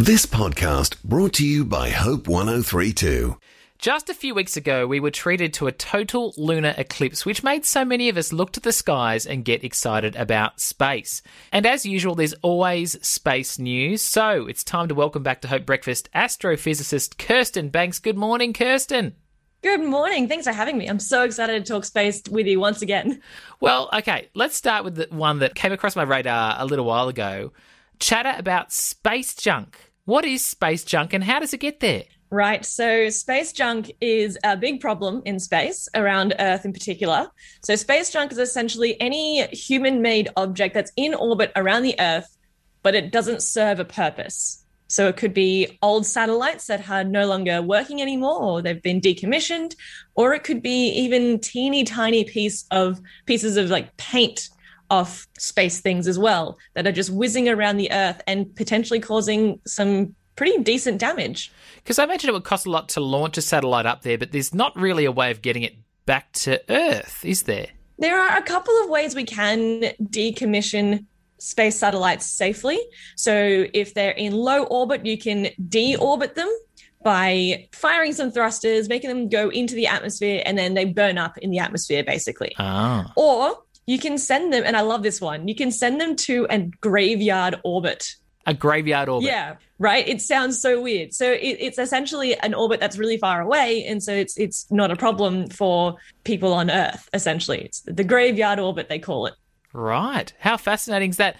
This podcast brought to you by Hope 1032. Just a few weeks ago, we were treated to a total lunar eclipse, which made so many of us look to the skies and get excited about space. And as usual, there's always space news. So it's time to welcome back to Hope Breakfast astrophysicist Kirsten Banks. Good morning, Kirsten. Good morning. Thanks for having me. I'm so excited to talk space with you once again. Well, okay, let's start with the one that came across my radar a little while ago. Chatter about space junk. What is space junk and how does it get there? Right. So, space junk is a big problem in space, around Earth in particular. So, space junk is essentially any human made object that's in orbit around the Earth, but it doesn't serve a purpose. So, it could be old satellites that are no longer working anymore, or they've been decommissioned, or it could be even teeny tiny piece of pieces of like paint off space things as well that are just whizzing around the Earth and potentially causing some pretty decent damage. Because I imagine it would cost a lot to launch a satellite up there, but there's not really a way of getting it back to Earth, is there? There are a couple of ways we can decommission space satellites safely. So if they're in low orbit, you can deorbit them by firing some thrusters, making them go into the atmosphere, and then they burn up in the atmosphere, basically. Ah. Or you can send them, and I love this one, you can send them to a graveyard orbit. A graveyard orbit. Yeah, right. It sounds so weird. So it, it's essentially an orbit that's really far away, and so it's it's not a problem for people on Earth. Essentially, it's the graveyard orbit they call it. Right. How fascinating is that?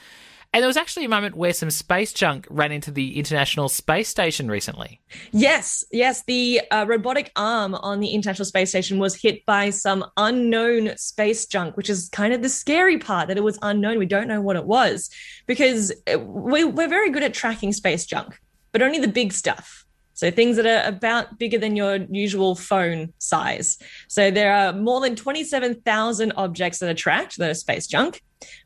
And there was actually a moment where some space junk ran into the International Space Station recently. Yes, yes. The uh, robotic arm on the International Space Station was hit by some unknown space junk, which is kind of the scary part that it was unknown. We don't know what it was because uh, we, we're very good at tracking space junk, but only the big stuff. So things that are about bigger than your usual phone size. So there are more than 27,000 objects that are tracked that are space junk,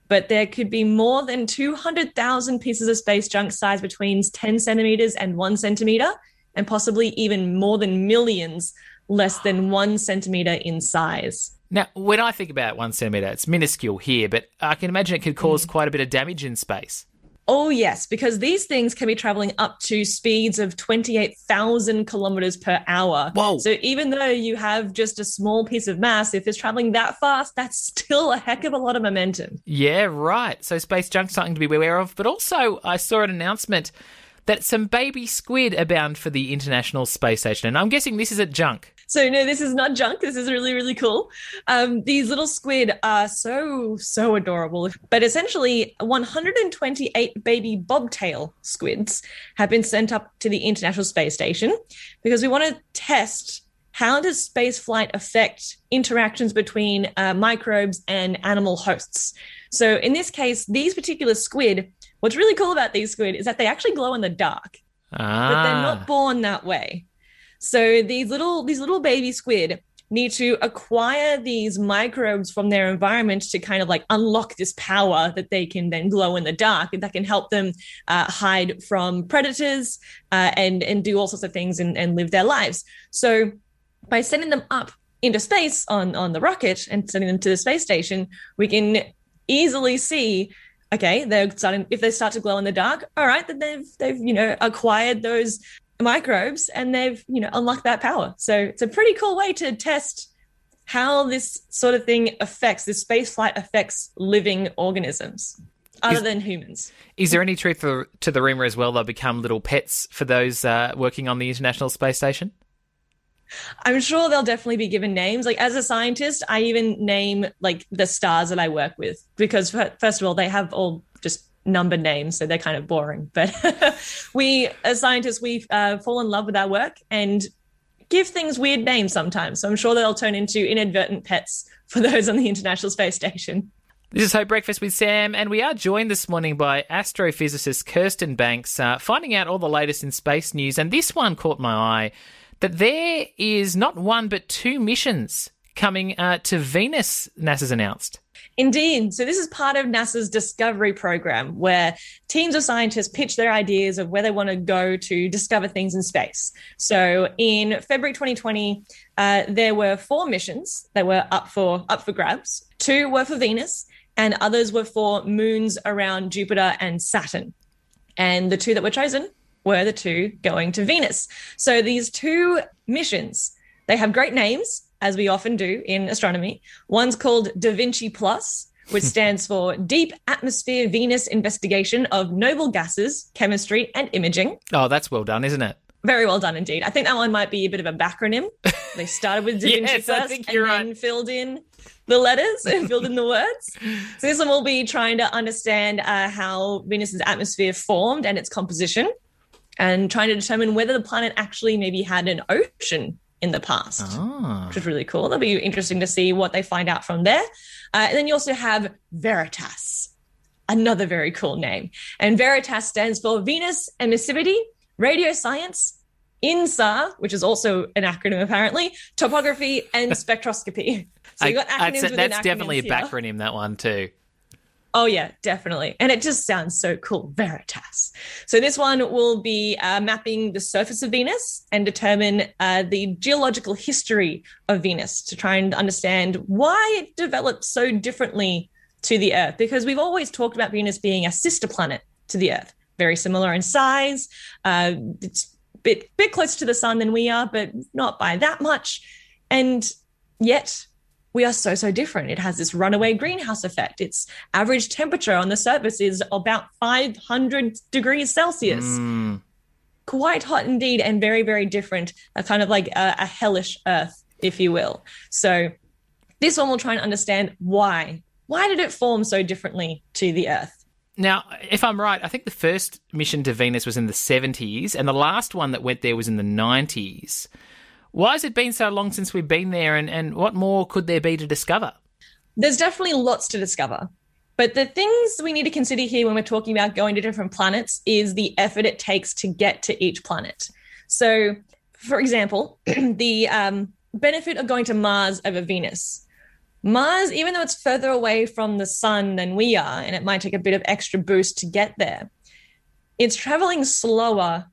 but there could be more than 200,000 pieces of space junk size between 10 centimeters and one centimeter, and possibly even more than millions less than one centimeter in size. Now, when I think about one centimeter, it's minuscule here, but I can imagine it could cause mm. quite a bit of damage in space. Oh, yes, because these things can be traveling up to speeds of 28,000 kilometers per hour. Whoa. So even though you have just a small piece of mass, if it's traveling that fast, that's still a heck of a lot of momentum. Yeah, right. So space junk's something to be aware of. But also, I saw an announcement that some baby squid are bound for the International Space Station. And I'm guessing this isn't junk. So no, this is not junk. This is really, really cool. Um, these little squid are so, so adorable. But essentially, 128 baby bobtail squids have been sent up to the International Space Station because we want to test how does space flight affect interactions between uh, microbes and animal hosts. So in this case, these particular squid, what's really cool about these squid is that they actually glow in the dark, Ah. but they're not born that way. So these little these little baby squid need to acquire these microbes from their environment to kind of like unlock this power that they can then glow in the dark and that can help them uh, hide from predators uh, and and do all sorts of things and, and live their lives. So by sending them up into space on on the rocket and sending them to the space station, we can easily see okay they're starting if they start to glow in the dark all right then they've they've you know acquired those microbes and they've you know unlocked that power. So it's a pretty cool way to test how this sort of thing affects this space flight affects living organisms other Is- than humans. Is there any truth to, to the rumor as well they'll become little pets for those uh, working on the International Space Station? i'm sure they'll definitely be given names. Like as a scientist i even name like the stars that i work with because fir- first of all they have all just number names so they're kind of boring but we as scientists we uh, fall in love with our work and give things weird names sometimes so i'm sure they'll turn into inadvertent pets for those on the international space station This is Hope Breakfast with Sam, and we are joined this morning by astrophysicist Kirsten Banks, uh, finding out all the latest in space news. And this one caught my eye that there is not one but two missions coming uh, to Venus, NASA's announced. Indeed. So, this is part of NASA's Discovery program where teams of scientists pitch their ideas of where they want to go to discover things in space. So, in February 2020, uh, there were four missions that were up for up for grabs. Two were for Venus, and others were for moons around Jupiter and Saturn. And the two that were chosen were the two going to Venus. So these two missions, they have great names, as we often do in astronomy. One's called Da Vinci Plus, which stands for Deep Atmosphere Venus Investigation of Noble Gases, Chemistry, and Imaging. Oh, that's well done, isn't it? Very well done indeed. I think that one might be a bit of a backronym. They started with Da Vinci Yes, I first and you're then right. filled in the letters and filled in the words. So this one will be trying to understand uh, how Venus's atmosphere formed and its composition, and trying to determine whether the planet actually maybe had an ocean in the past Ah. which is really cool. That'll be interesting to see what they find out from there. Uh, and then you also have Veritas, another very cool name. And Veritas stands for Venus Emissivity, Radio Science, INSAR, which is also an acronym apparently, Topography and Spectroscopy. So you got I- acronyms say within that's definitely a backronym, that one too. Oh, yeah, definitely. And it just sounds so cool. Veritas. So, this one will be uh, mapping the surface of Venus and determine uh, the geological history of Venus to try and understand why it developed so differently to the Earth. Because we've always talked about Venus being a sister planet to the Earth, very similar in size. Uh, it's a bit, bit closer to the sun than we are, but not by that much. And yet, we are so so different. It has this runaway greenhouse effect. Its average temperature on the surface is about 500 degrees celsius. Mm. quite hot indeed and very very different a kind of like a, a hellish earth if you will. So this one will try and understand why. Why did it form so differently to the earth? Now, if I'm right, I think the first mission to Venus was in the 70s, and the last one that went there was in the 90s. Why has it been so long since we've been there, and, and what more could there be to discover? there's definitely lots to discover. But the things we need to consider here when we're talking about going to different planets is the effort it takes to get to each planet. So, for example, the um, benefit of going to Mars over Venus. Mars, even though it's further away from the sun than we are, and it might take a bit of extra boost to get there, it's traveling slower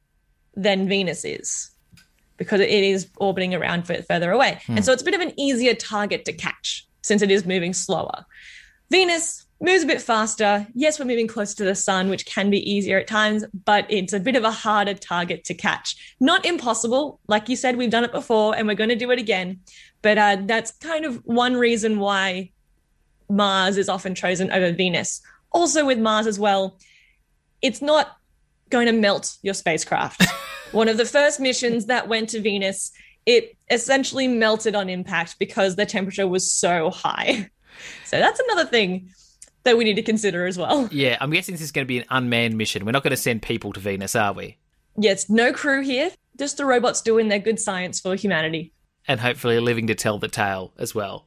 than Venus is because it is orbiting around further away. And so it's a bit of an easier target to catch since it is moving slower. Venus moves a bit faster. Yes, we're moving closer to the sun, which can be easier at times, but it's a bit of a harder target to catch. Not impossible. Like you said, we've done it before and we're going to do it again. But uh, that's kind of one reason why Mars is often chosen over Venus. Also, with Mars as well, it's not going to melt your spacecraft. One of the first missions that went to Venus, it essentially melted on impact because the temperature was so high. So that's another thing that we need to consider as well. Yeah, I'm guessing this is going to be an unmanned mission. We're not going to send people to Venus, are we? Yes, no crew here, just the robots doing their good science for humanity. And hopefully living to tell the tale as well.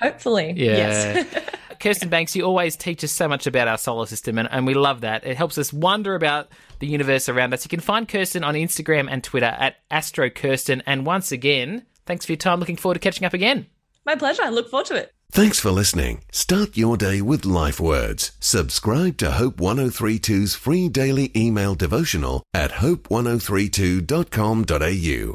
Hopefully. Yeah. Yes. Kirsten Banks, you always teach us so much about our solar system, and, and we love that. It helps us wonder about the universe around us. You can find Kirsten on Instagram and Twitter at AstroKirsten. And once again, thanks for your time. Looking forward to catching up again. My pleasure. I look forward to it. Thanks for listening. Start your day with life words. Subscribe to Hope 1032's free daily email devotional at hope1032.com.au.